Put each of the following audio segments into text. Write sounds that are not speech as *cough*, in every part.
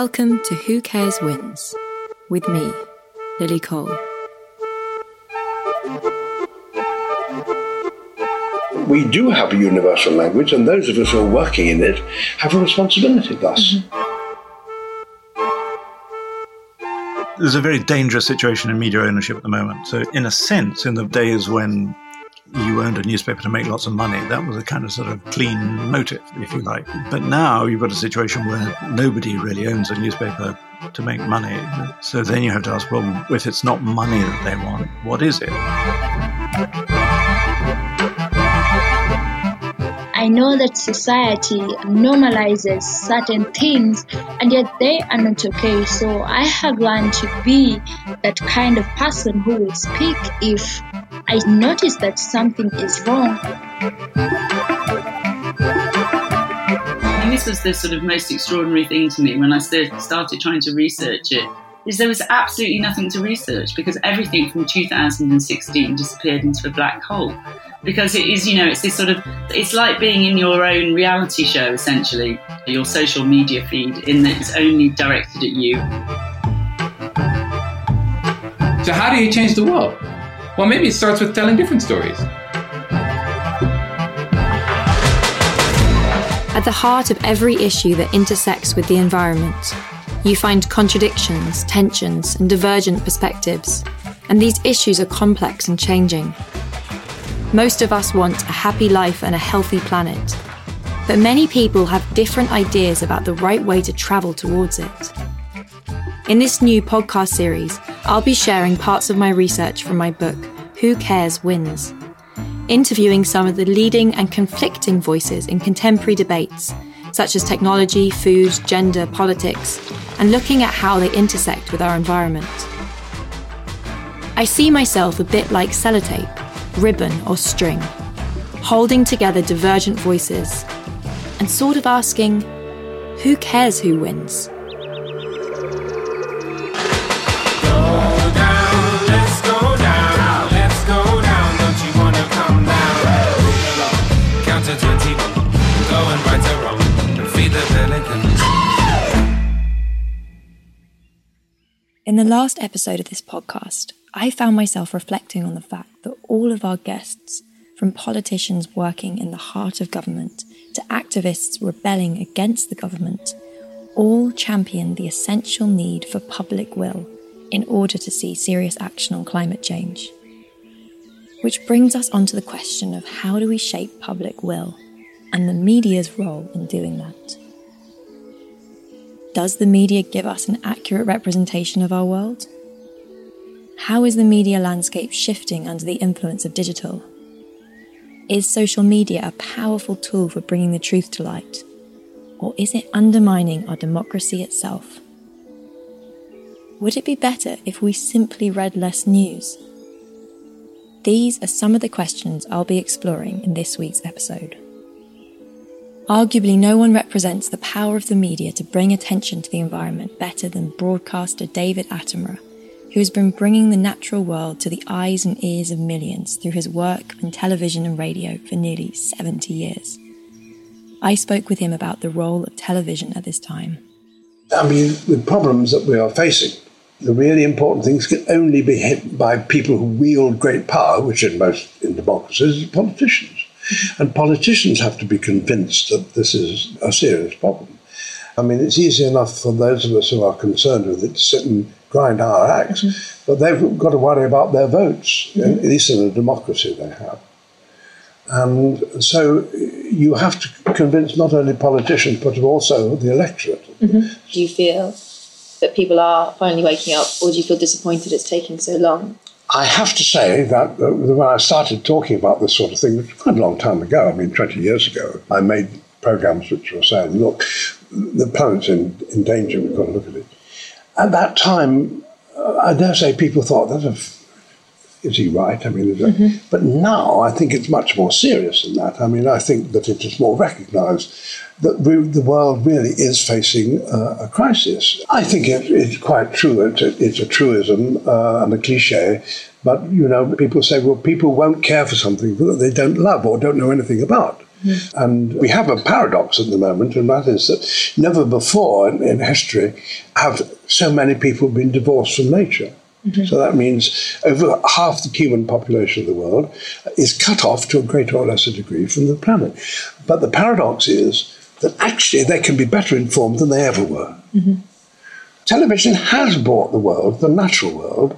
Welcome to Who Cares Wins with me, Lily Cole. We do have a universal language, and those of us who are working in it have a responsibility thus. Mm-hmm. There's a very dangerous situation in media ownership at the moment. So, in a sense, in the days when you owned a newspaper to make lots of money. That was a kind of sort of clean motive, if you like. But now you've got a situation where nobody really owns a newspaper to make money. So then you have to ask, well, if it's not money that they want, what is it? I know that society normalizes certain things and yet they are not okay. So I have learned to be that kind of person who will speak if I notice that something is wrong. And this was the sort of most extraordinary thing to me when I started trying to research it. Is there was absolutely nothing to research because everything from 2016 disappeared into a black hole. Because it is, you know, it's this sort of, it's like being in your own reality show essentially, your social media feed, in that it's only directed at you. So, how do you change the world? Well, maybe it starts with telling different stories. At the heart of every issue that intersects with the environment, you find contradictions, tensions, and divergent perspectives. And these issues are complex and changing. Most of us want a happy life and a healthy planet. But many people have different ideas about the right way to travel towards it. In this new podcast series, I'll be sharing parts of my research from my book, Who Cares Wins, interviewing some of the leading and conflicting voices in contemporary debates, such as technology, food, gender, politics, and looking at how they intersect with our environment. I see myself a bit like sellotape, ribbon, or string, holding together divergent voices, and sort of asking, who cares who wins? In the last episode of this podcast, I found myself reflecting on the fact that all of our guests, from politicians working in the heart of government to activists rebelling against the government, all champion the essential need for public will in order to see serious action on climate change. Which brings us onto the question of how do we shape public will and the media's role in doing that. Does the media give us an accurate representation of our world? How is the media landscape shifting under the influence of digital? Is social media a powerful tool for bringing the truth to light? Or is it undermining our democracy itself? Would it be better if we simply read less news? These are some of the questions I'll be exploring in this week's episode. Arguably, no one represents the power of the media to bring attention to the environment better than broadcaster David Attenborough, who has been bringing the natural world to the eyes and ears of millions through his work in television and radio for nearly 70 years. I spoke with him about the role of television at this time. I mean, the problems that we are facing, the really important things can only be hit by people who wield great power, which in most in democracies is politicians. And politicians have to be convinced that this is a serious problem. I mean, it's easy enough for those of us who are concerned with it to sit and grind our axe, mm-hmm. but they've got to worry about their votes, mm-hmm. at least in a democracy they have. And so you have to convince not only politicians, but also the electorate. Mm-hmm. Do you feel that people are finally waking up, or do you feel disappointed it's taking so long? I have to say that uh, when I started talking about this sort of thing, which was quite a long time ago, I mean, 20 years ago, I made programs which were saying, look, the planet's in, in danger, we've got to look at it. At that time, uh, I dare say people thought, that is he right? I mean, mm-hmm. but now I think it's much more serious than that. I mean, I think that it is more recognized that we, the world really is facing uh, a crisis. I think it, it's quite true. It's a, it's a truism uh, and a cliche, but you know, people say, well, people won't care for something that they don't love or don't know anything about. Mm. And we have a paradox at the moment, and that is that never before in, in history have so many people been divorced from nature. Mm-hmm. So that means over half the human population of the world is cut off to a greater or lesser degree from the planet. But the paradox is that actually they can be better informed than they ever were. Mm-hmm. Television has brought the world, the natural world,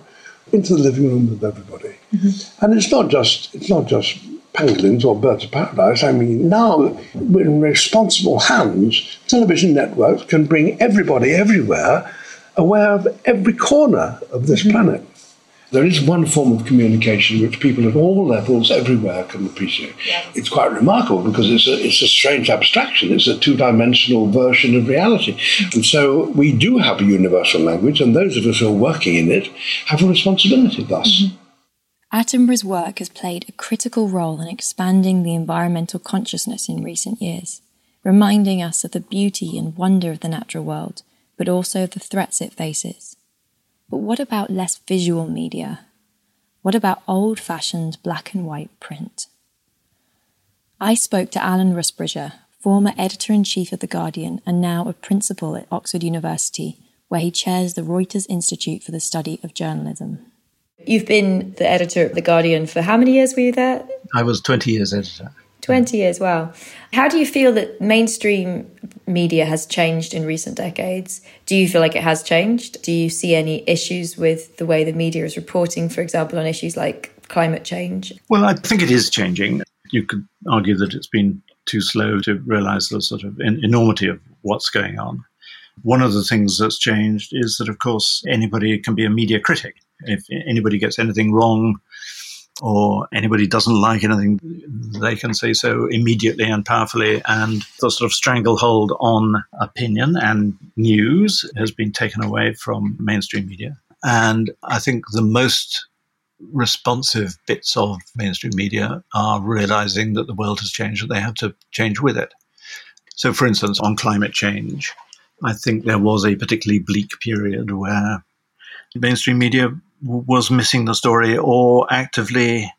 into the living room of everybody. Mm-hmm. And it's not just it's not just pangolins or birds of paradise. I mean, now in responsible hands, television networks can bring everybody everywhere aware of every corner of this mm-hmm. planet. There is one form of communication which people at all levels everywhere can appreciate. Yes. It's quite remarkable because it's a, it's a strange abstraction. It's a two dimensional version of reality. Mm-hmm. And so we do have a universal language, and those of us who are working in it have a responsibility thus. Mm-hmm. Attenborough's work has played a critical role in expanding the environmental consciousness in recent years, reminding us of the beauty and wonder of the natural world, but also the threats it faces. But what about less visual media? What about old fashioned black and white print? I spoke to Alan Rusbridger, former editor in chief of The Guardian and now a principal at Oxford University, where he chairs the Reuters Institute for the Study of Journalism. You've been the editor of The Guardian for how many years were you there? I was 20 years editor. 20 years, wow. How do you feel that mainstream media has changed in recent decades? Do you feel like it has changed? Do you see any issues with the way the media is reporting, for example, on issues like climate change? Well, I think it is changing. You could argue that it's been too slow to realize the sort of enormity of what's going on. One of the things that's changed is that, of course, anybody can be a media critic. If anybody gets anything wrong or anybody doesn't like anything, they can say so immediately and powerfully. And the sort of stranglehold on opinion and news has been taken away from mainstream media. And I think the most responsive bits of mainstream media are realizing that the world has changed, that they have to change with it. So, for instance, on climate change, I think there was a particularly bleak period where mainstream media was missing the story or actively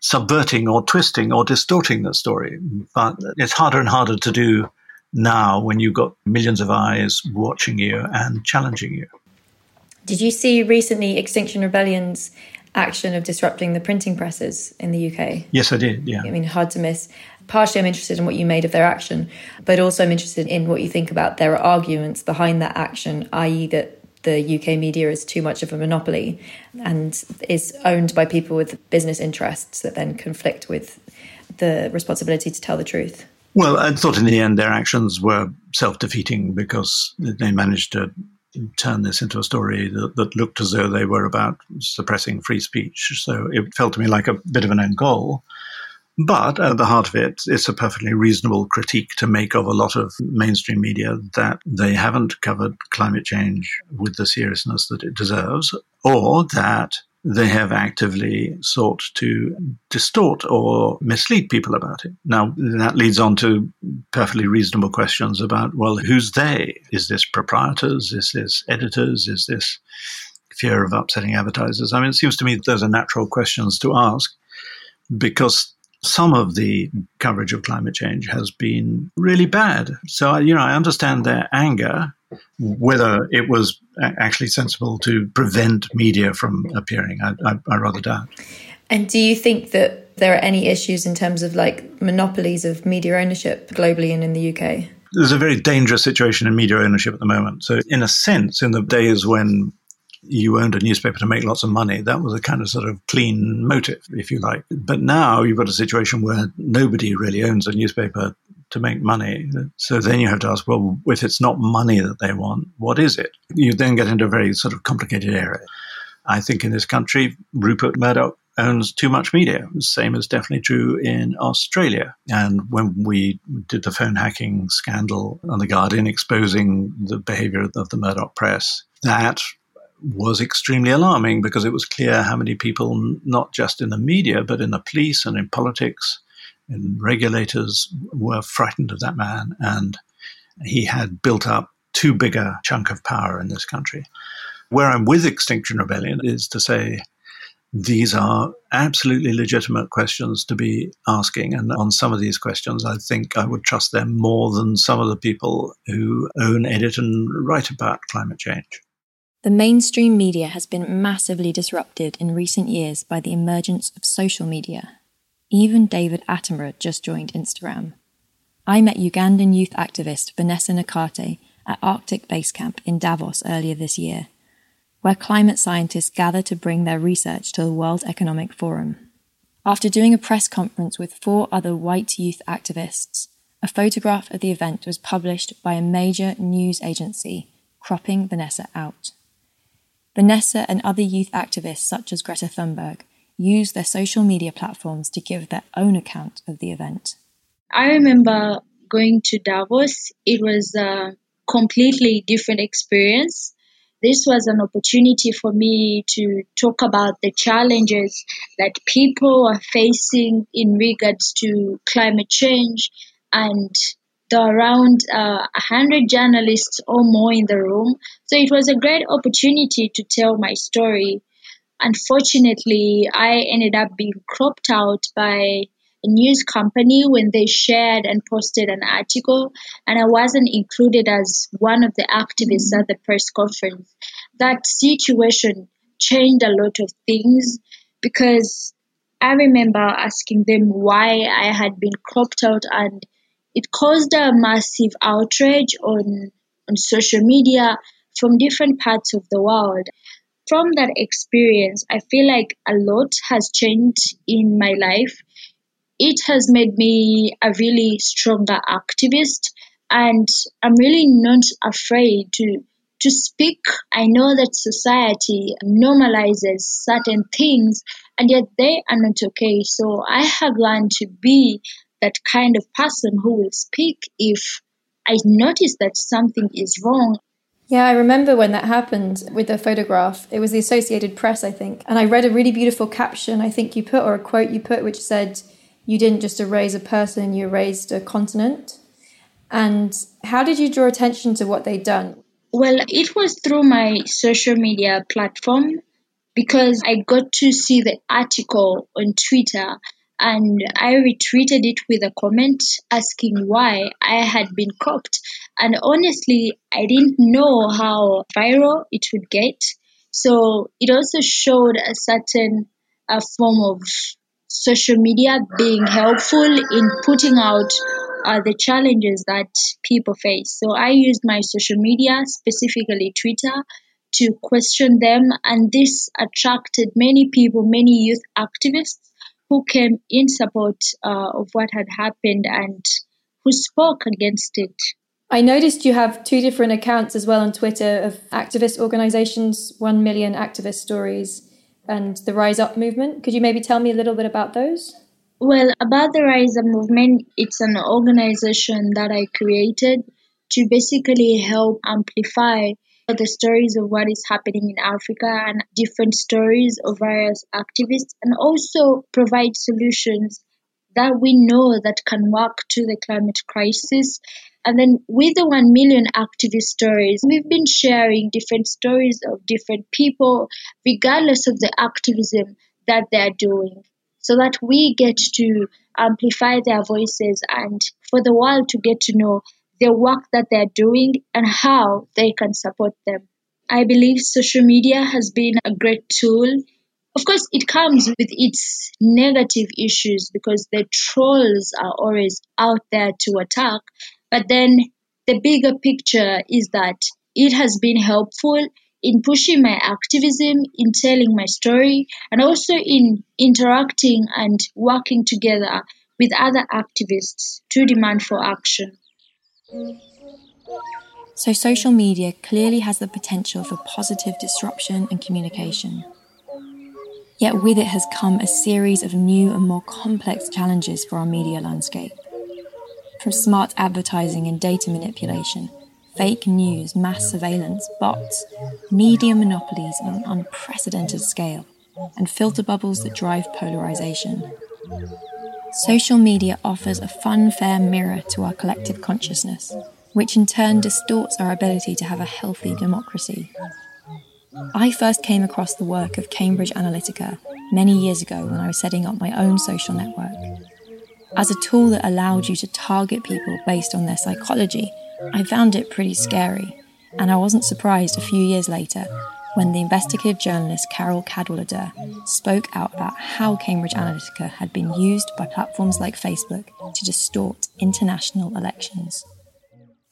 subverting or twisting or distorting the story. But it's harder and harder to do now when you've got millions of eyes watching you and challenging you. Did you see recently Extinction Rebellion's action of disrupting the printing presses in the UK? Yes, I did. Yeah. I mean, hard to miss. Partially, I'm interested in what you made of their action, but also I'm interested in what you think about their arguments behind that action, i.e., that the UK media is too much of a monopoly and is owned by people with business interests that then conflict with the responsibility to tell the truth. Well, I thought in the end their actions were self defeating because they managed to turn this into a story that, that, looked as though they were about suppressing free speech. So it felt to me like a bit of an end goal. But at the heart of it, it's a perfectly reasonable critique to make of a lot of mainstream media that they haven't covered climate change with the seriousness that it deserves, or that they have actively sought to distort or mislead people about it. Now, that leads on to perfectly reasonable questions about, well, who's they? Is this proprietors? Is this editors? Is this fear of upsetting advertisers? I mean, it seems to me those are natural questions to ask because some of the coverage of climate change has been really bad. So, you know, I understand their anger, whether it was actually sensible to prevent media from appearing, I, I, I rather doubt. And do you think that there are any issues in terms of like monopolies of media ownership globally and in the UK? There's a very dangerous situation in media ownership at the moment. So, in a sense, in the days when you owned a newspaper to make lots of money. That was a kind of sort of clean motive, if you like. But now you've got a situation where nobody really owns a newspaper to make money. So then you have to ask, well, if it's not money that they want, what is it? You then get into a very sort of complicated area. I think in this country, Rupert Murdoch owns too much media. Same is definitely true in Australia. And when we did the phone hacking scandal on The Guardian exposing the behavior of the Murdoch press, that was extremely alarming because it was clear how many people, not just in the media, but in the police and in politics and regulators, were frightened of that man. And he had built up too big a chunk of power in this country. Where I'm with Extinction Rebellion is to say these are absolutely legitimate questions to be asking. And on some of these questions, I think I would trust them more than some of the people who own, edit, and write about climate change. The mainstream media has been massively disrupted in recent years by the emergence of social media. Even David Attenborough just joined Instagram. I met Ugandan youth activist Vanessa Nakate at Arctic Base Camp in Davos earlier this year where climate scientists gather to bring their research to the World Economic Forum. After doing a press conference with four other white youth activists, a photograph of the event was published by a major news agency, cropping Vanessa out. Vanessa and other youth activists such as Greta Thunberg used their social media platforms to give their own account of the event. I remember going to Davos. It was a completely different experience this was an opportunity for me to talk about the challenges that people are facing in regards to climate change and there are around uh, 100 journalists or more in the room. So it was a great opportunity to tell my story. Unfortunately, I ended up being cropped out by a news company when they shared and posted an article, and I wasn't included as one of the activists at the press conference. That situation changed a lot of things because I remember asking them why I had been cropped out, and it caused a massive outrage on on social media from different parts of the world. From that experience, I feel like a lot has changed in my life it has made me a really stronger activist and I'm really not afraid to to speak. I know that society normalizes certain things and yet they are not okay. So I have learned to be that kind of person who will speak if I notice that something is wrong. Yeah, I remember when that happened with the photograph. It was the Associated Press, I think. And I read a really beautiful caption I think you put, or a quote you put, which said, you didn't just erase a person, you erased a continent. And how did you draw attention to what they'd done? Well, it was through my social media platform because I got to see the article on Twitter and I retweeted it with a comment asking why I had been cropped. And honestly, I didn't know how viral it would get. So it also showed a certain a form of social media being helpful in putting out uh, the challenges that people face. So I used my social media, specifically Twitter, to question them, and this attracted many people, many youth activists who came in support uh, of what had happened and who spoke against it. I noticed you have two different accounts as well on Twitter of activist organizations, 1 million activist stories and the Rise Up movement. Could you maybe tell me a little bit about those? Well, about the Rise Up movement, it's an organization that I created to basically help amplify the stories of what is happening in Africa and different stories of various activists, and also provide solutions that we know that can work to the climate crisis. And then with the 1 million activist stories, we've been sharing different stories of different people, regardless of the activism that they're doing, so that we get to amplify their voices and for the world to get to know the work that they're doing and how they can support them. I believe social media has been a great tool. Of course, it comes with its negative issues because the trolls are always out there to attack. But then the bigger picture is that it has been helpful in pushing my activism, in telling my story, and also in interacting and working together with other activists to demand for action. So, social media clearly has the potential for positive disruption and communication. Yet, with it has come a series of new and more complex challenges for our media landscape from smart advertising and data manipulation, fake news, mass surveillance, bots, media monopolies on an unprecedented scale, and filter bubbles that drive polarization. Social media offers a fun, fair mirror to our collective consciousness, which in turn distorts our ability to have a healthy democracy. I first came across the work of Cambridge Analytica many years ago when I was setting up my own social network. As a tool that allowed you to target people based on their psychology, I found it pretty scary, and I wasn't surprised a few years later when the investigative journalist Carole Cadwalladr spoke out about how Cambridge Analytica had been used by platforms like Facebook to distort international elections.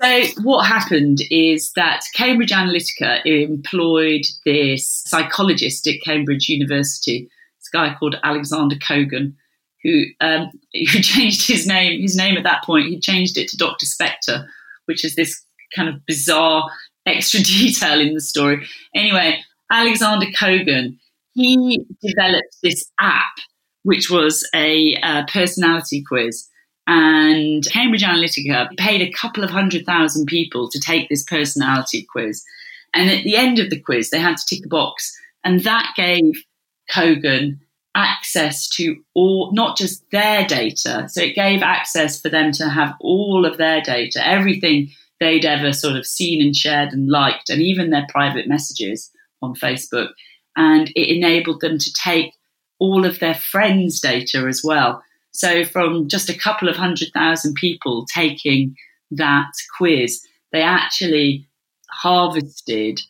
So, what happened is that Cambridge Analytica employed this psychologist at Cambridge University, this guy called Alexander Kogan, who um, *laughs* who changed his name. His name at that point, he changed it to Dr. Spectre, which is this kind of bizarre extra *laughs* detail in the story. Anyway, Alexander Kogan, he developed this app, which was a, a personality quiz. And Cambridge Analytica paid a couple of hundred thousand people to take this personality quiz. And at the end of the quiz, they had to tick a box. And that gave Kogan access to all, not just their data. So it gave access for them to have all of their data, everything they'd ever sort of seen and shared and liked, and even their private messages on Facebook. And it enabled them to take all of their friends' data as well. So, from just a couple of hundred thousand people taking that quiz, they actually harvested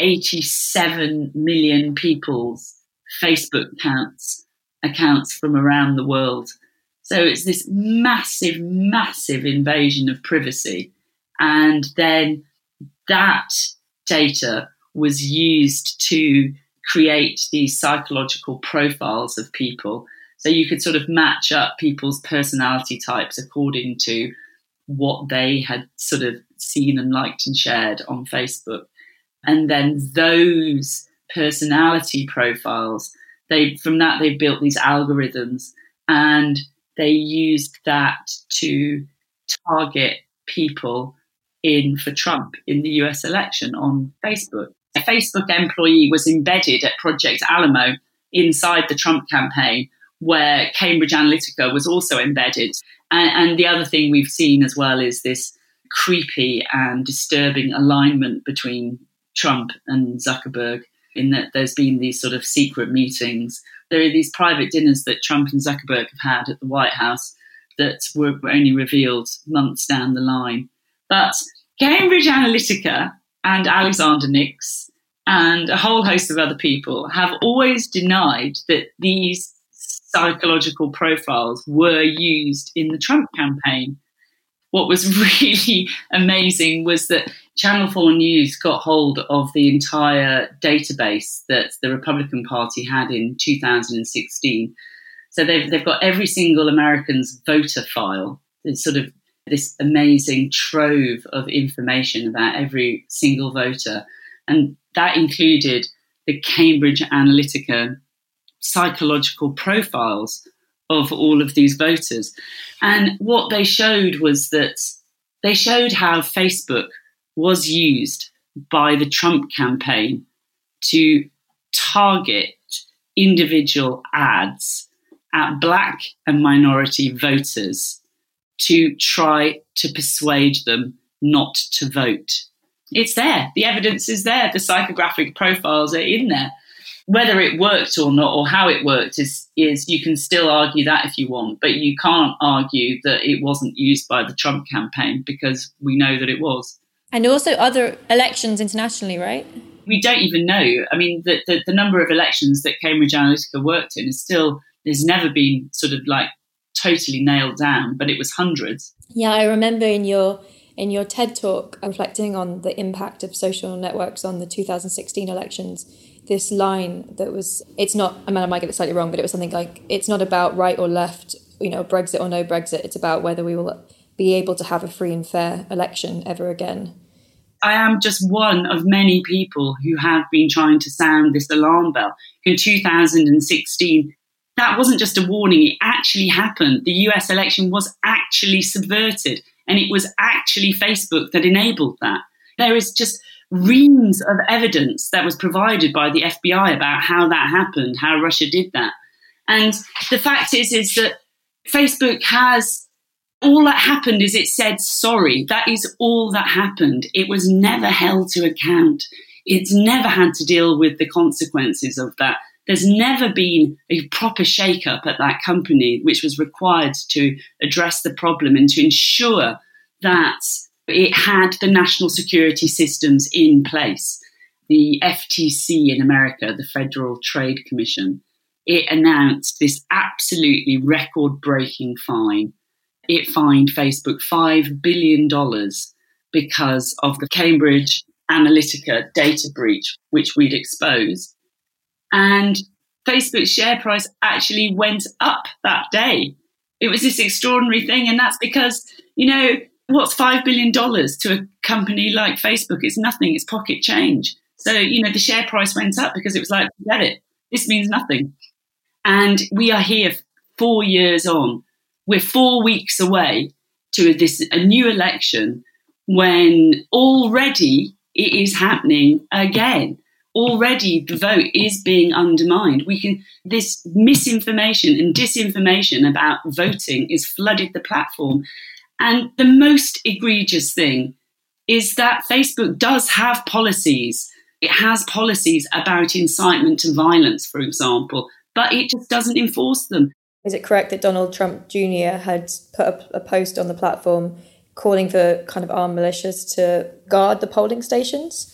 87 million people's Facebook accounts, accounts from around the world. So it's this massive, massive invasion of privacy. And then that data was used to create these psychological profiles of people. So you could sort of match up people's personality types according to what they had sort of seen and liked and shared on Facebook. And then those personality profiles, they from that they built these algorithms and they used that to target people in for Trump in the US election on Facebook. A Facebook employee was embedded at Project Alamo inside the Trump campaign, where Cambridge Analytica was also embedded. And, and the other thing we've seen as well is this creepy and disturbing alignment between Trump and Zuckerberg, in that there's been these sort of secret meetings. There are these private dinners that Trump and Zuckerberg have had at the White House that were only revealed months down the line. But Cambridge Analytica and Alexander Nix and a whole host of other people have always denied that these psychological profiles were used in the Trump campaign. What was *laughs* really amazing was that Channel 4 News got hold of the entire database that the Republican Party had in 2016. So they've, they've got every single American's voter file. It's sort of this amazing trove of information about every single voter. And that included the Cambridge Analytica psychological profiles of all of these voters. And what they showed was that they showed how Facebook was used by the Trump campaign to target individual ads at black and minority voters to try to persuade them not to vote. It's there. The evidence is there. The psychographic profiles are in there. Whether it worked or not, or how it worked, is is you can still argue that if you want, but you can't argue that it wasn't used by the Trump campaign because we know that it was. And also other elections internationally, right? We don't even know. I mean, the, the, the number of elections that Cambridge Analytica worked in is still, there's never been sort of like totally nailed down, but it was hundreds. Yeah, I remember in your in your TED talk reflecting on the impact of social networks on the 2016 elections. This line that was, it's not, I mean, I might get it slightly wrong, but it was something like, it's not about right or left, you know, Brexit or no Brexit. It's about whether we will be able to have a free and fair election ever again. I am just one of many people who have been trying to sound this alarm bell. In 2016, that wasn't just a warning, it actually happened. The US election was actually subverted, and it was actually Facebook that enabled that. There is just reams of evidence that was provided by the FBI about how that happened, how Russia did that. And the fact is, is that Facebook has all that happened is it said sorry. That is all that happened. It was never held to account. It's never had to deal with the consequences of that There's never been a proper shake-up at that company, which was required to address the problem and to ensure that it had the national security systems in place. The FTC in America, the Federal Trade Commission, it announced this absolutely record breaking fine. It fined Facebook $5 billion because of the Cambridge Analytica data breach, which we'd exposed. And Facebook's share price actually went up that day. It was this extraordinary thing. And that's because, you know, what's $5 billion to a company like Facebook? It's nothing, it's pocket change. So, you know, the share price went up because it was like, get it, this means nothing. And we are here four years on. We're four weeks away to this a new election when already it is happening again. Already the vote is being undermined. We can this misinformation and disinformation about voting is flooded the platform. And the most egregious thing is that Facebook does have policies. It has policies about incitement to violence, for example, but it just doesn't enforce them. Is it correct that Donald Trump Jr. had put a, a post on the platform calling for kind of armed militias to guard the polling stations?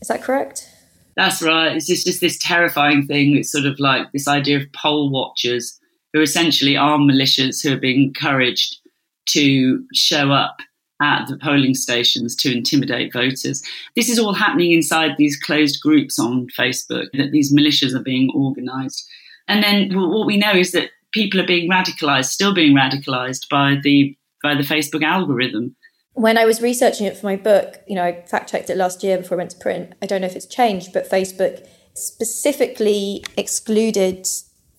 Is that correct? That's right. It's just, just this terrifying thing. It's sort of like this idea of poll watchers who are essentially armed militias who are being encouraged to show up at the polling stations to intimidate voters. This is all happening inside these closed groups on Facebook, that these militias are being organized. And then what we know is that people are being radicalized, still being radicalized by the by the Facebook algorithm. When I was researching it for my book, you know, I fact checked it last year before I went to print. I don't know if it's changed, but Facebook specifically excluded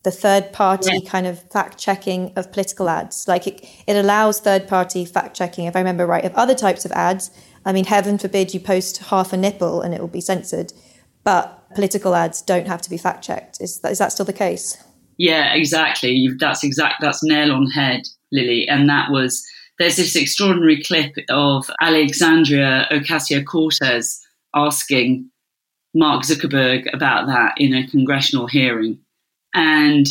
the third party yeah. kind of fact checking of political ads. Like it, it allows third party fact checking, if I remember right, of other types of ads. I mean, heaven forbid you post half a nipple and it will be censored, but political ads don't have to be fact checked. Is that, is that still the case? Yeah, exactly. That's exact. That's nail on head, Lily. And that was there's this extraordinary clip of Alexandria Ocasio Cortez asking Mark Zuckerberg about that in a congressional hearing. And,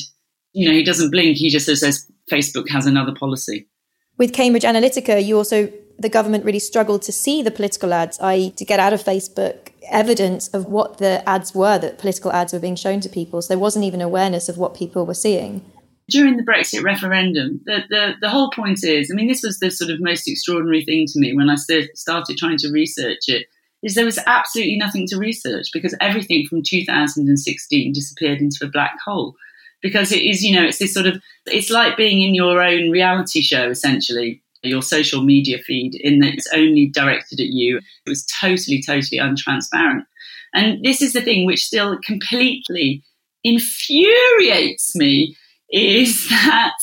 you know, he doesn't blink. He just says Facebook has another policy. With Cambridge Analytica, you also, the government really struggled to see the political ads, i.e., to get out of Facebook evidence of what the ads were, that political ads were being shown to people. So there wasn't even awareness of what people were seeing during the Brexit referendum, the, the, the whole point is, I mean, this was the sort of most extraordinary thing to me when I st- started trying to research it, is there was absolutely nothing to research because everything from 2016 disappeared into a black hole. Because it is, you know, it's this sort of, it's like being in your own reality show, essentially, your social media feed, in that it's only directed at you. It was totally, totally untransparent. And this is the thing which still completely infuriates me is that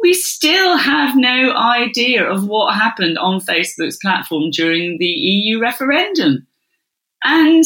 we still have no idea of what happened on Facebook's platform during the EU referendum. And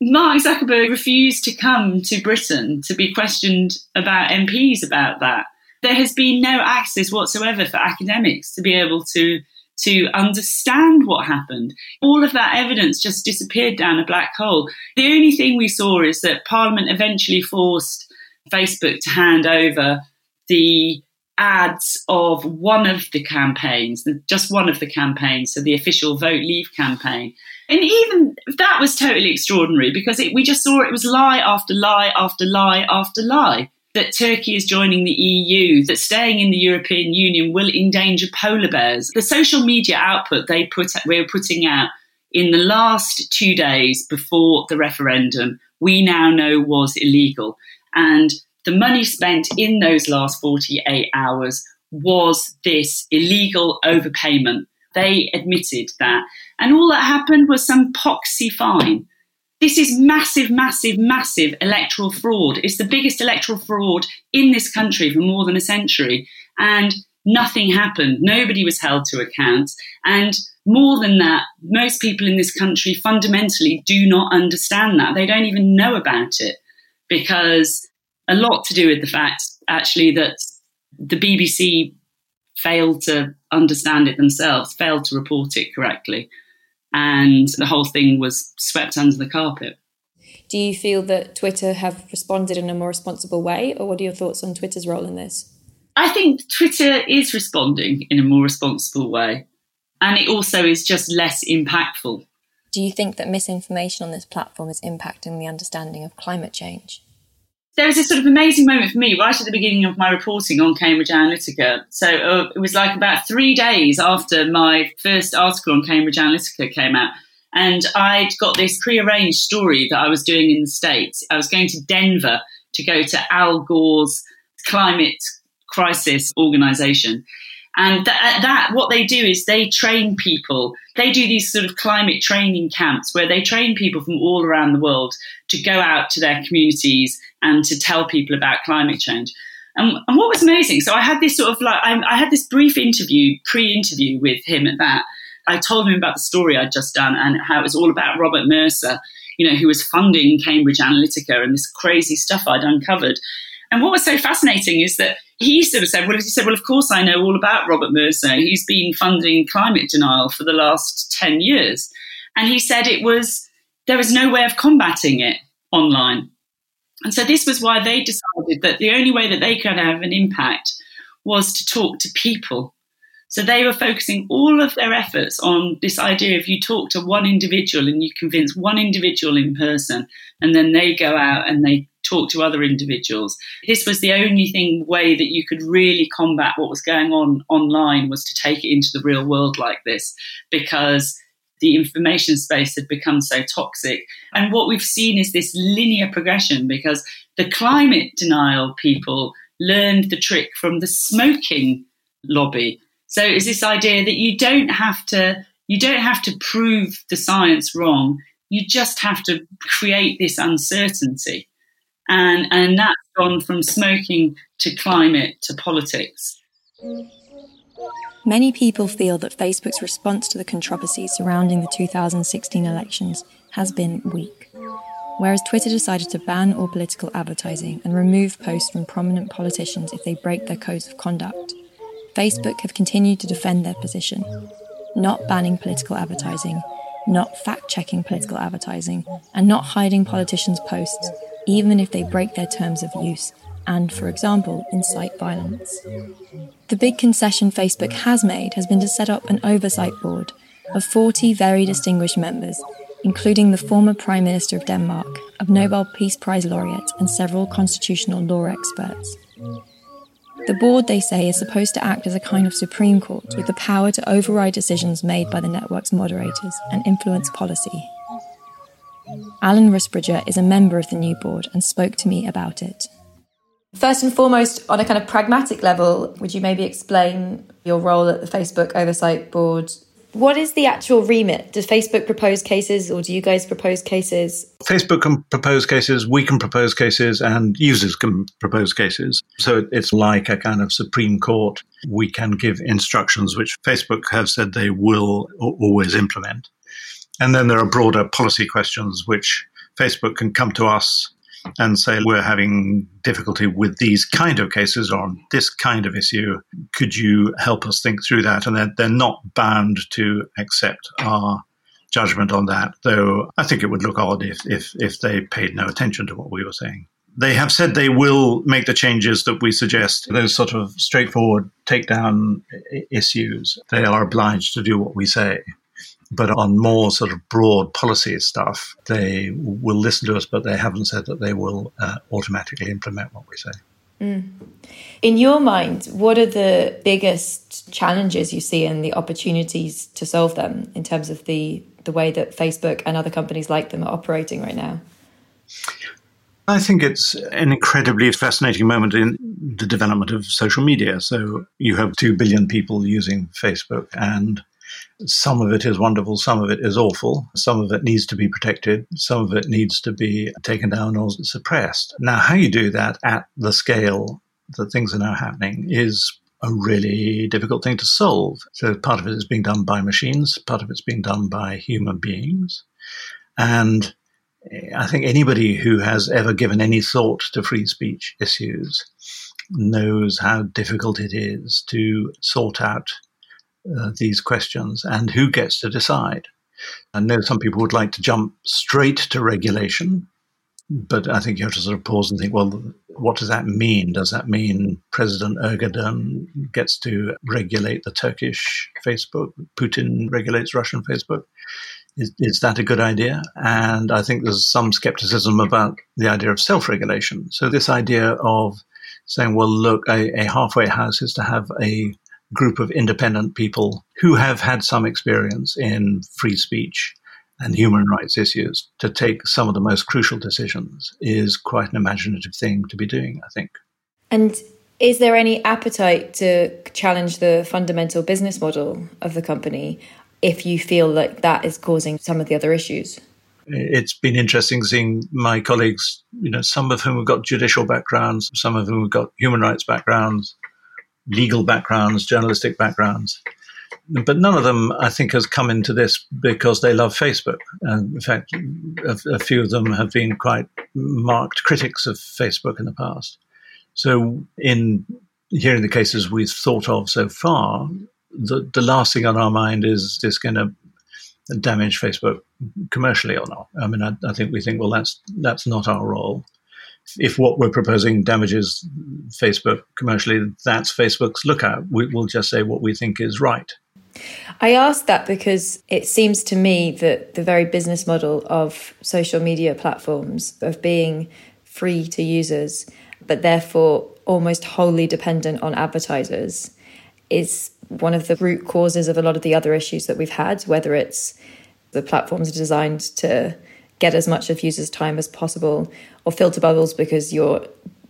Mark Zuckerberg refused to come to Britain to be questioned about MPs about that. There has been no access whatsoever for academics to be able to to understand what happened. All of that evidence just disappeared down a black hole. The only thing we saw is that Parliament eventually forced Facebook to hand over the ads of one of the campaigns, just one of the campaigns, so the official Vote Leave campaign. And even that was totally extraordinary because it, we just saw it was lie after lie after lie after lie. That Turkey is joining the EU, that staying in the European Union will endanger polar bears. The social media output they put we were putting out in the last two days before the referendum, we now know was illegal. And the money spent in those last 48 hours was this illegal overpayment. They admitted that. And all that happened was some poxy fine. This is massive, massive, massive electoral fraud. It's the biggest electoral fraud in this country for more than a century. And nothing happened. Nobody was held to account. And more than that, most people in this country fundamentally do not understand that. They don't even know about it because a lot to do with the fact, actually, that the BBC failed to understand it themselves, failed to report it correctly, and the whole thing was swept under the carpet. Do you feel that Twitter have responded in a more responsible way, or what are your thoughts on Twitter's role in this? I think Twitter is responding in a more responsible way, and it also is just less impactful. Do you think that misinformation on this platform is impacting the understanding of climate change? There was this sort of amazing moment for me right at the beginning of my reporting on Cambridge Analytica. So uh, it was like about three days after my first article on Cambridge Analytica came out. And I'd got this prearranged story that I was doing in the States. I was going to Denver to go to Al Gore's climate crisis organization. And that, uh, that, what they do is they train people. They do these sort of climate training camps where they train people from all around the world to go out to their communities and to tell people about climate change. And, and what was amazing, so I had this sort of like, I, I had this brief interview, pre interview with him at that. I told him about the story I'd just done and how it was all about Robert Mercer, you know, who was funding Cambridge Analytica and this crazy stuff I'd uncovered. And what was so fascinating is that he sort of said, well, he said, well, of course I know all about Robert Mercer. He's been funding climate denial for the last 10 years. And he said it was, there was no way of combating it online. And so this was why they decided that the only way that they could have an impact was to talk to people. So they were focusing all of their efforts on this idea of you talk to one individual and you convince one individual in person, and then they go out and they talk to other individuals. This was the only thing way that you could really combat what was going on online was to take it into the real world like this because the information space had become so toxic. And what we've seen is this linear progression because the climate denial people learned the trick from the smoking lobby. So it's this idea that you don't have to you don't have to prove the science wrong. You just have to create this uncertainty. And and that's gone from smoking to climate to politics. Many people feel that Facebook's response to the controversy surrounding the 2016 elections has been weak. Whereas Twitter decided to ban all political advertising and remove posts from prominent politicians if they break their codes of conduct, Facebook have continued to defend their position, not banning political advertising, not fact checking political advertising, and not hiding politicians' posts, even if they break their terms of use and, for example, incite violence. The big concession Facebook has made has been to set up an oversight board of 40 very distinguished members, including the former Prime Minister of Denmark, a Nobel Peace Prize laureate, and several constitutional law experts. The board, they say, is supposed to act as a kind of Supreme Court with the power to override decisions made by the network's moderators and influence policy. Alan Rusbridger is a member of the new board and spoke to me about it. First and foremost, on a kind of pragmatic level, would you maybe explain your role at the Facebook Oversight Board? What is the actual remit? Does Facebook propose cases or do you guys propose cases? Facebook can propose cases, we can propose cases, and users can propose cases. So it's like a kind of Supreme Court. We can give instructions which Facebook have said they will always implement. And then there are broader policy questions which Facebook can come to us and say, we're having difficulty with these kind of cases or on this kind of issue. Could you help us think through that? And they're, they're not bound to accept our judgment on that, though I think it would look odd if, if, if they paid no attention to what we were saying. They have said they will make the changes that we suggest, those sort of straightforward takedown issues. They are obliged to do what we say. But on more sort of broad policy stuff, they will listen to us, but they haven't said that they will uh, automatically implement what we say. Mm. In your mind, what are the biggest challenges you see and the opportunities to solve them in terms of the, the way that Facebook and other companies like them are operating right now? I think it's an incredibly fascinating moment in the development of social media. So you have 2 billion people using Facebook, and some of it is wonderful, some of it is awful, some of it needs to be protected, some of it needs to be taken down or suppressed. Now, how you do that at the scale that things are now happening is a really difficult thing to solve. So part of it is being done by machines, part of it's being done by human beings. And I think anybody who has ever given any thought to free speech issues knows how difficult it is to sort out uh, these questions and who gets to decide. I know some people would like to jump straight to regulation, but I think you have to sort of pause and think, well, what does that mean? Does that mean President Erdogan gets to regulate the Turkish Facebook? Putin regulates Russian Facebook? Is, is that a good idea? And I think there's some skepticism about the idea of self regulation. So, this idea of saying, well, look, a, a halfway house is to have a group of independent people who have had some experience in free speech and human rights issues to take some of the most crucial decisions is quite an imaginative thing to be doing, I think. And is there any appetite to challenge the fundamental business model of the company if you feel like that is causing some of the other issues? It's been interesting seeing my colleagues, you know, some of whom have got judicial backgrounds, some of whom have got human rights backgrounds, legal backgrounds, journalistic backgrounds, but none of them, I think, has come into this because they love Facebook. And in fact, a, a, few of them have been quite marked critics of Facebook in the past. So, in hearing the cases we've thought of so far, the, the last thing on our mind is this going to damage Facebook commercially or not? I mean, I, I think we think, well, that's that's not our role if what we're proposing damages Facebook commercially, that's Facebook's lookout. We, will just say what we think is right. I ask that because it seems to me that the very business model of social media platforms, of being free to users, but therefore almost wholly dependent on advertisers, is one of the root causes of a lot of the other issues that we've had, whether it's the platforms are designed to get as much of users' time as possible, or filter bubbles because your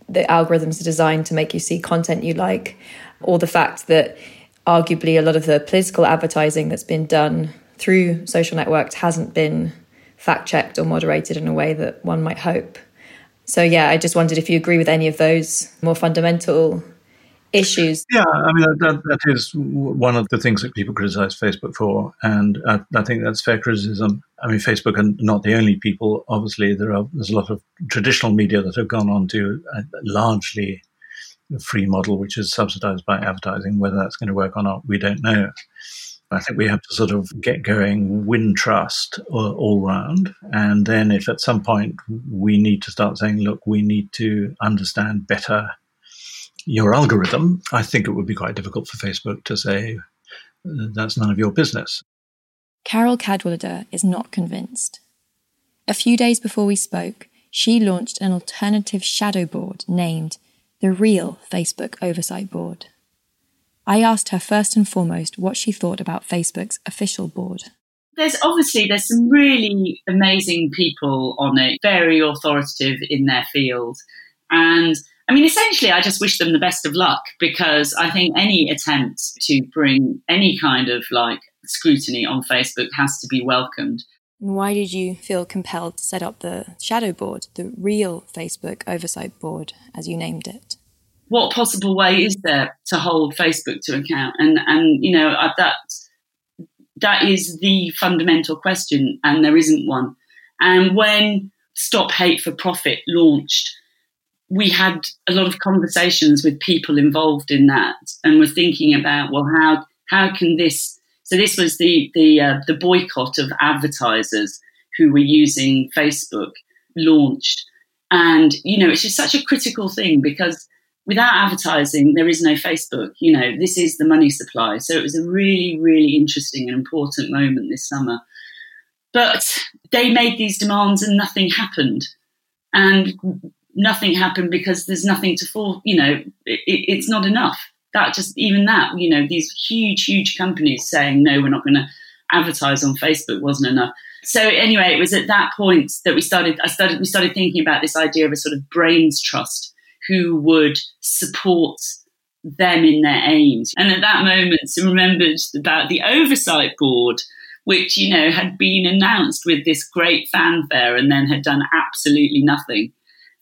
the algorithms are designed to make you see content you like, or the fact that arguably a lot of the political advertising that's been done through social networks hasn't been fact checked or moderated in a way that one might hope. So, yeah, I just wondered if you agree with any of those more fundamental issues. Yeah, I mean, that, that is one of the things that people criticize Facebook for. And I, I think that's fair criticism. I mean, Facebook are not the only people. Obviously, there are there's a lot of traditional media that have gone on to a largely free model, which is subsidized by advertising. Whether that's going to work or not, we don't know. I think we have to sort of get going, win trust all, all round. And then, if at some point we need to start saying, look, we need to understand better your algorithm, I think it would be quite difficult for Facebook to say uh, that's none of your business. Carole Cadwalladr is not convinced. A few days before we spoke, she launched an alternative shadow board named the Real Facebook Oversight Board. I asked her first and foremost what she thought about Facebook's official board. There's obviously there's some really amazing people on it, very authoritative in their field, and I mean, essentially, I just wish them the best of luck because I think any attempt to bring any kind of like scrutiny on Facebook has to be welcomed. Why did you feel compelled to set up the shadow board, the real Facebook oversight board, as you named it? What possible way is there to hold Facebook to account? And and you know uh, that that is the fundamental question, and there isn't one. And when Stop Hate for Profit launched, we had a lot of conversations with people involved in that, and we're thinking about well, how how can this? So this was the the uh, the boycott of advertisers who were using Facebook launched, and you know it's just such a critical thing because without advertising there is no Facebook. You know this is the money supply. So it was a really really interesting and important moment this summer. But they made these demands and nothing happened. And nothing happened because there's nothing to fall. You know, it, it's not enough. That just even that, you know, these huge, huge companies saying no, we're not going to advertise on Facebook wasn't enough. So anyway, it was at that point that we started. I started. We started thinking about this idea of a sort of brains trust who would support them in their aims. And at that moment, I remembered about the oversight board, which you know had been announced with this great fanfare and then had done absolutely nothing.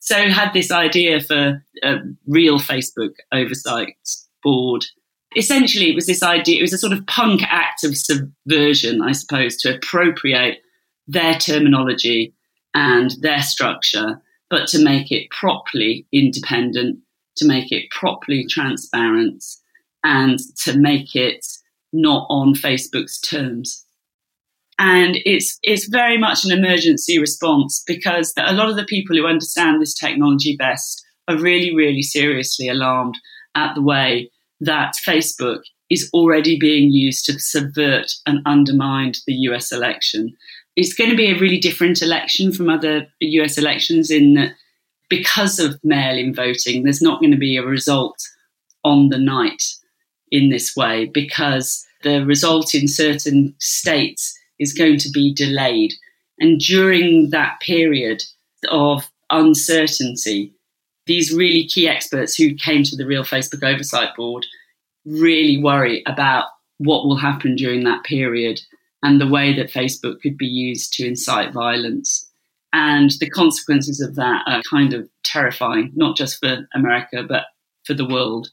So had this idea for a real Facebook oversight board. Essentially, it was this idea, it was a sort of punk act of subversion, I suppose, to appropriate their terminology and their structure, but to make it properly independent, to make it properly transparent, and to make it not on Facebook's terms. And it's, it's very much an emergency response because a lot of the people who understand this technology best are really, really seriously alarmed at the way that Facebook is already being used to subvert and undermine the US election. It's going to be a really different election from other US elections in that because of mail in voting, there's not going to be a result on the night in this way because the result in certain states is going to be delayed. And during that period of uncertainty, these really key experts who came to the real Facebook Oversight Board really worry about what will happen during that period and the way that Facebook could be used to incite violence. And the consequences of that are kind of terrifying, not just for America, but for the world.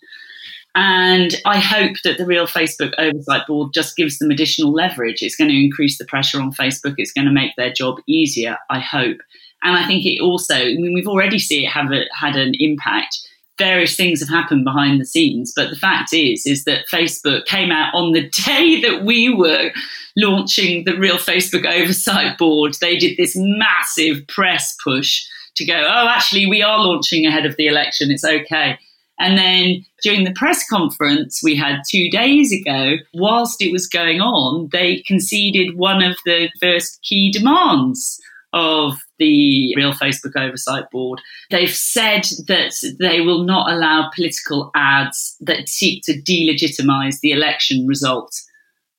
And I hope that the real Facebook oversight board just gives them additional leverage. It's going to increase the pressure on Facebook. It's going to make their job easier, I hope. And I think it also, I mean, we've already seen it have a, had an impact. Various things have happened behind the scenes, but the fact is, is that Facebook came out on the *laughs* day that we were launching the real Facebook oversight board. They did this massive press push to go, oh, actually, we are launching ahead of the election. It's okay. And then during the press conference we had two days ago, whilst it was going on, they conceded one of the first key demands of the Real Facebook Oversight Board. They've said that they will not allow political ads that seek to delegitimize the election result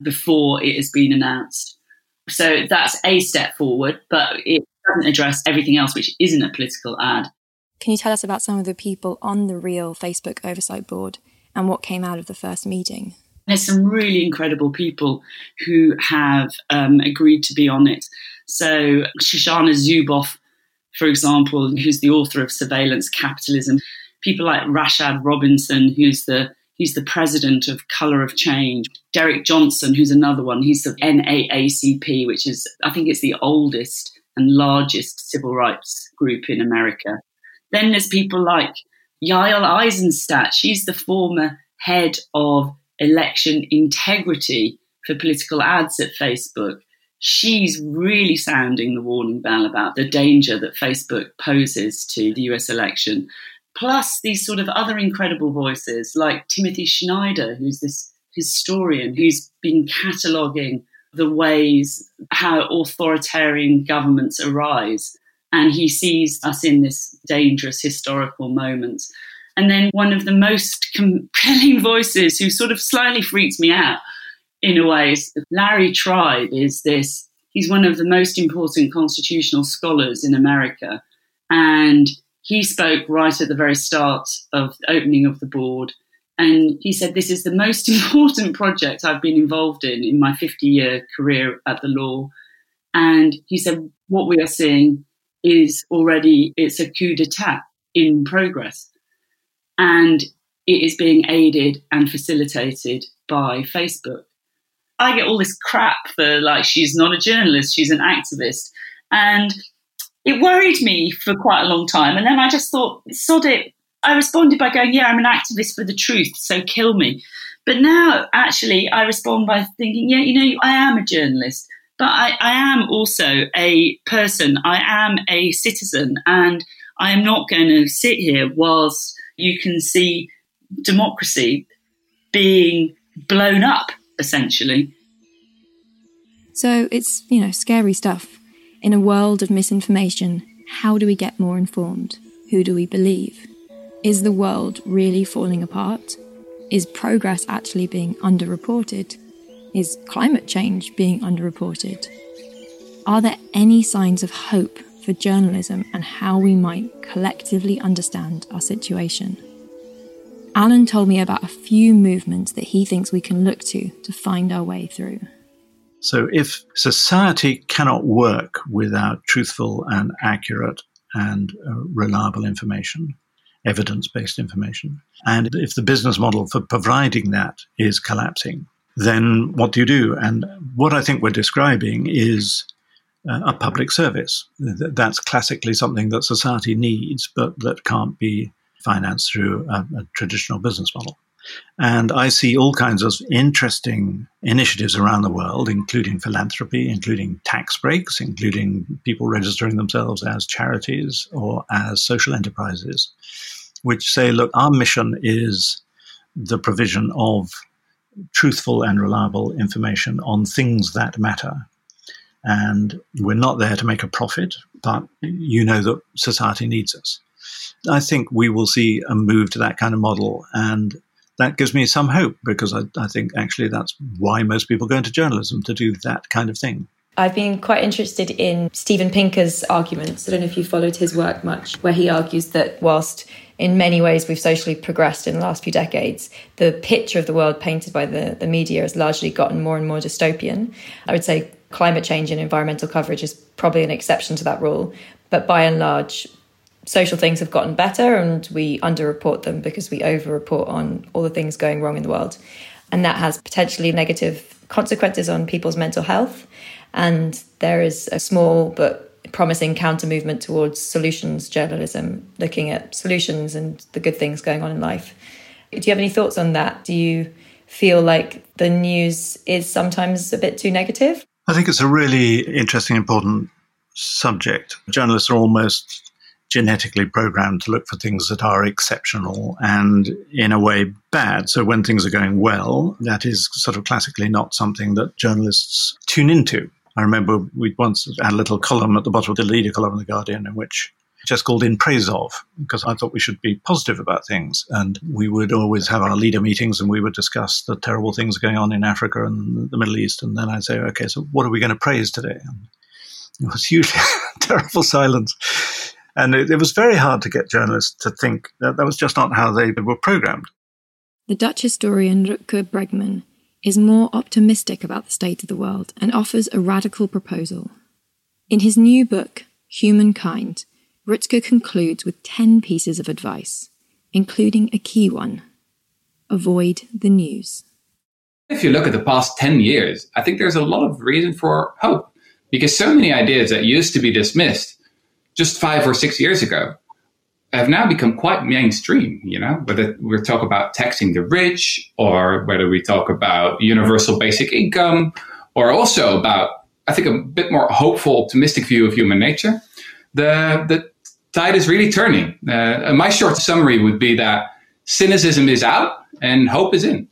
before it has been announced. So that's a step forward, but it doesn't address everything else which isn't a political ad. Can you tell us about some of the people on the real Facebook Oversight Board and what came out of the first meeting? There's some really incredible people who have um, agreed to be on it. So, Shoshana Zuboff, for example, who's the author of Surveillance Capitalism, people like Rashad Robinson, who's the He's the president of Color of Change. Derek Johnson, who's another one, he's the NAACP, which is, I think it's the oldest and largest civil rights group in America. Then there's people like Yael Eisenstadt. She's the former head of election integrity for political ads at Facebook. She's really sounding the warning bell about the danger that Facebook poses to the US election. Plus, these sort of other incredible voices like Timothy Snyder, who's this historian who's been cataloguing the ways how authoritarian governments arise and he sees us in this dangerous historical moment. And then one of the most compelling *laughs* voices who sort of slightly freaks me out in a way is Larry Tribe is this he's one of the most important constitutional scholars in America. And he spoke right at the very start of the opening of the board. And he said this is the most *laughs* important project I've been involved in in my 50 year career at the law. And he said what we are seeing is already it's a coup d'etat in progress, and it is being aided and facilitated by Facebook. I get all this crap for like she's not a journalist, she's an activist, and it worried me for quite a long time. And then I just thought, sod it. I responded by going, yeah, I'm an activist for the truth, so kill me. But now, actually, I respond by thinking, yeah, you know, I am a journalist. But I, I am also a person, I am a citizen, and I am not going to sit here whilst you can see democracy being blown up, essentially. So it's, you know, scary stuff. In a world of misinformation, how do we get more informed? Who do we believe? Is the world really falling apart? Is progress actually being underreported? Is climate change being underreported? Are there any signs of hope for journalism and how we might collectively understand our situation? Alan told me about a few movements that he thinks we can look to to find our way through. So, if society cannot work without truthful and accurate and uh, reliable information, evidence based information, and if the business model for providing that is collapsing, then what do you do? And what I think we're describing is uh, a public service. That's classically something that society needs, but that can't be financed through a, a traditional business model. And I see all kinds of interesting initiatives around the world, including philanthropy, including tax breaks, including people registering themselves as charities or as social enterprises, which say, look, our mission is the provision of truthful and reliable information on things that matter. And we're not there to make a profit, but you know that society needs us. I think we will see a move to that kind of model. And that gives me some hope because I, I think actually that's why most people go into journalism to do that kind of thing. I've been quite interested in Steven Pinker's arguments. I don't know if you followed his work much, where he argues that whilst in many ways we've socially progressed in the last few decades, the picture of the world painted by the, the media has largely gotten more and more dystopian. I would say climate change and environmental coverage is probably an exception to that rule. But by and large, social things have gotten better and we underreport them because we overreport on all the things going wrong in the world. And that has potentially negative consequences on people's mental health. And there is a small but promising counter movement towards solutions journalism, looking at solutions and the good things going on in life. Do you have any thoughts on that? Do you feel like the news is sometimes a bit too negative? I think it's a really interesting, important subject. Journalists are almost genetically programmed to look for things that are exceptional and in a way bad. So when things are going well, that is sort of classically not something that journalists tune into. I remember we'd once had a little column at the bottom of the leader column in the Guardian in which just called in praise of because I thought we should be positive about things. And we would always have our leader meetings and we would discuss the terrible things going on in Africa and the Middle East. And then I'd say, okay, so what are we going to praise today? And it was *laughs* usually terrible silence. And it, it was very hard to get journalists to think that that was just not how they were programmed. The Dutch historian Rutger Bregman is more optimistic about the state of the world and offers a radical proposal. In his new book, Humankind, Rutger concludes with 10 pieces of advice, including a key one avoid the news. If you look at the past 10 years, I think there's a lot of reason for hope because so many ideas that used to be dismissed just five or six years ago have now become quite mainstream, you know, whether we talk about taxing the rich or whether we talk about universal basic income or also about, I think, a bit more hopeful, optimistic view of human nature. The, the tide is really turning. Uh, my short summary would be that cynicism is out and hope is in.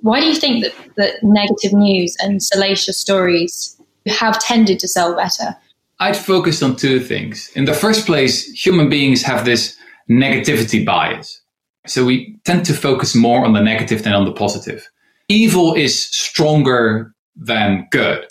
Why do you think that, that negative news and salacious stories have tended to sell better? I'd focus on two things. In the first place, human beings have this negativity bias. So we tend to focus more on the negative than on the positive. Evil is stronger than good.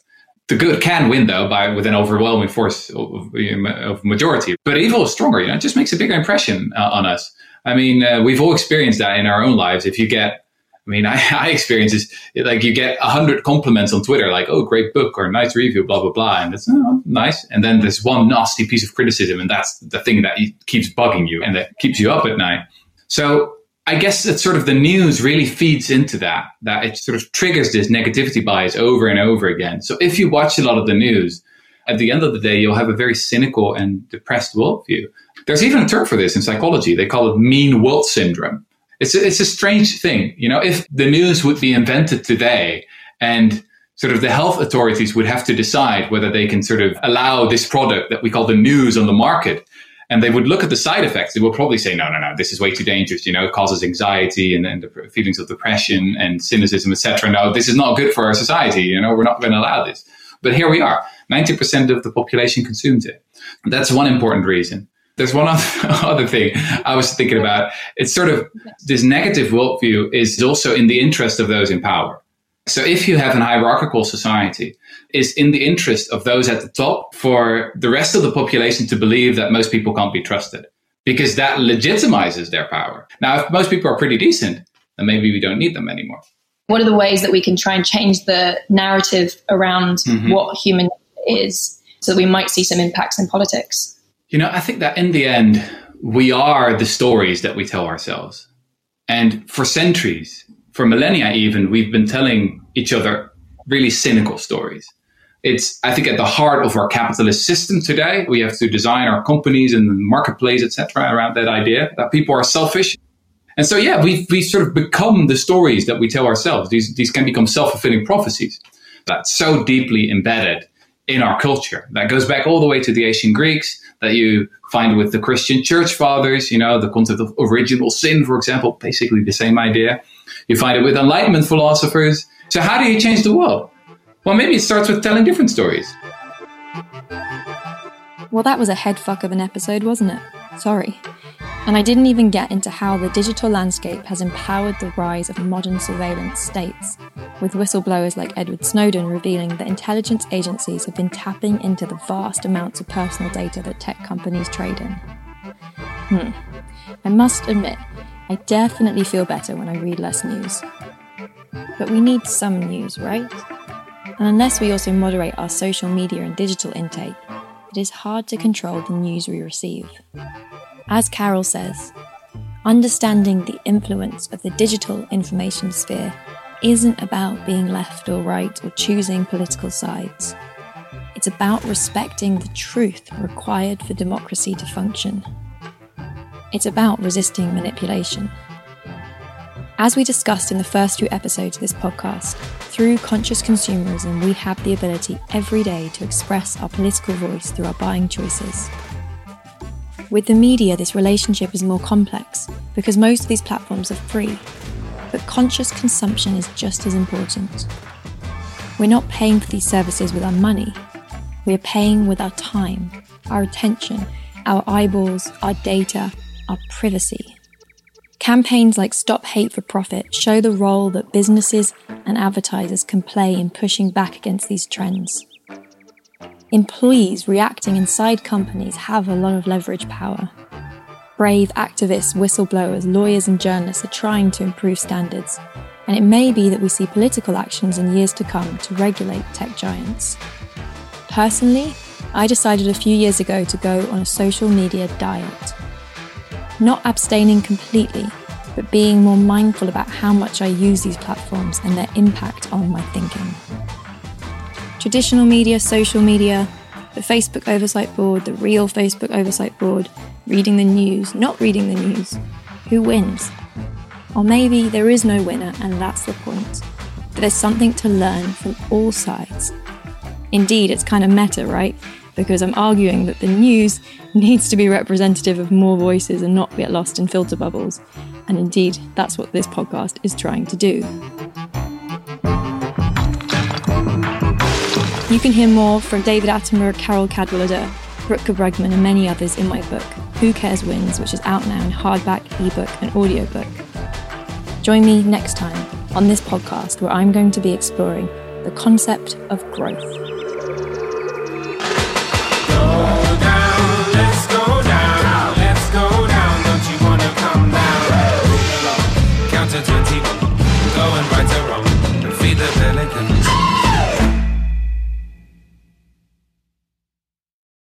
The good can win though by with an overwhelming force of, of majority. But evil is stronger. You know, it just makes a bigger impression uh, on us. I mean, uh, we've all experienced that in our own lives. If you get I mean, *laughs* I, I experience is like you get a hundred compliments on Twitter, like, oh, great book or nice review, blah, blah, blah. And it's oh, nice. And then there's one nasty piece of criticism. And that's the thing that keeps bugging you and that keeps you up at night. So I guess that sort of the news really feeds into that, that it sort of triggers this negativity bias over and over again. So if you watch a lot of the news, at the end of the day, you'll have a very cynical and depressed worldview. There's even a term for this in psychology. They call it mean world syndrome it's a, it's a strange thing. You know, if the news would be invented today and sort of the health authorities would have to decide whether they can sort of allow this product that we call the news on the market. And they would look at the side effects. They would probably say, no, no, no, this is way too dangerous. You know, it causes anxiety and, and the feelings of depression and cynicism, etc. No, this is not good for our society. You know, we're not going to allow this. But here we are. 90% of the population consumes it. That's one important reason. There's one *laughs* other thing I was thinking about. It's sort of this negative worldview is also in the interest of those in power. So if you have an hierarchical society, it's in the interest of those at the top for the rest of the population to believe that most people can't be trusted because that legitimizes their power. Now, if most people are pretty decent, then maybe we don't need them anymore. What are the ways that we can try and change the narrative around mm-hmm. what human is so that we might see some impacts in politics? You know, I think that in the end, we are the stories that we tell ourselves. And for centuries, for millennia even, we've been telling each other really cynical stories. It's, I think, at the heart of our capitalist system today. We have to design our companies and the marketplace, etc., around that idea that people are selfish. And so, yeah, we've, we sort of become the stories that we tell ourselves. These, these can become self fulfilling prophecies that's so deeply embedded in our culture. That goes back all the way to the ancient Greeks that you find with the Christian church fathers, you know, the concept of original sin, for example, basically the same idea. You find it with Enlightenment philosophers. So, how do you change the world? Well, maybe it starts with telling different stories. Well, that was a headfuck of an episode, wasn't it? Sorry. And I didn't even get into how the digital landscape has empowered the rise of modern surveillance states, with whistleblowers like Edward Snowden revealing that intelligence agencies have been tapping into the vast amounts of personal data that tech companies trade in. Hmm. I must admit, I definitely feel better when I read less news. But we need some news, right? And unless we also moderate our social media and digital intake, it is hard to control the news we receive. As Carole says, understanding the influence of the digital information sphere isn't about being left or right or choosing political sides. It's about respecting the truth required for democracy to function. It's about resisting manipulation. As we discussed in the first two episodes of this podcast, through conscious consumerism, we have the ability every day to express our political voice through our buying choices. With the media, this relationship is more complex because most of these platforms are free, but conscious consumption is just as important. We're not paying for these services with our money, we are paying with our time, our attention, our eyeballs, our data, our privacy. Campaigns like Stop Hate for Profit show the role that businesses and advertisers can play in pushing back against these trends. Employees reacting inside companies have a lot of leverage power. Brave activists, whistleblowers, lawyers, and journalists are trying to improve standards, and it may be that we see political actions in years to come to regulate tech giants. Personally, I decided a few years ago to go on a social media diet. Not abstaining completely, but being more mindful about how much I use these platforms and their impact on my thinking traditional media, social media, the Facebook Oversight Board, the real Facebook Oversight Board, reading the news, not reading the news. Who wins? Or maybe there is no winner, and that's the point. There's something to learn from all sides. Indeed, it's kind of meta, right? Because I'm arguing that the news *laughs* needs to be representative of more voices and not get lost in filter bubbles. And indeed, that's what this podcast is trying to do. You can hear more from David Attenborough, Carole Cadwalladr, Rutger Bregman, and many others in my book, Who Cares Wins, which is out now in hardback, ebook, and audiobook. Join me next time on this podcast where I'm going to be exploring the concept of growth.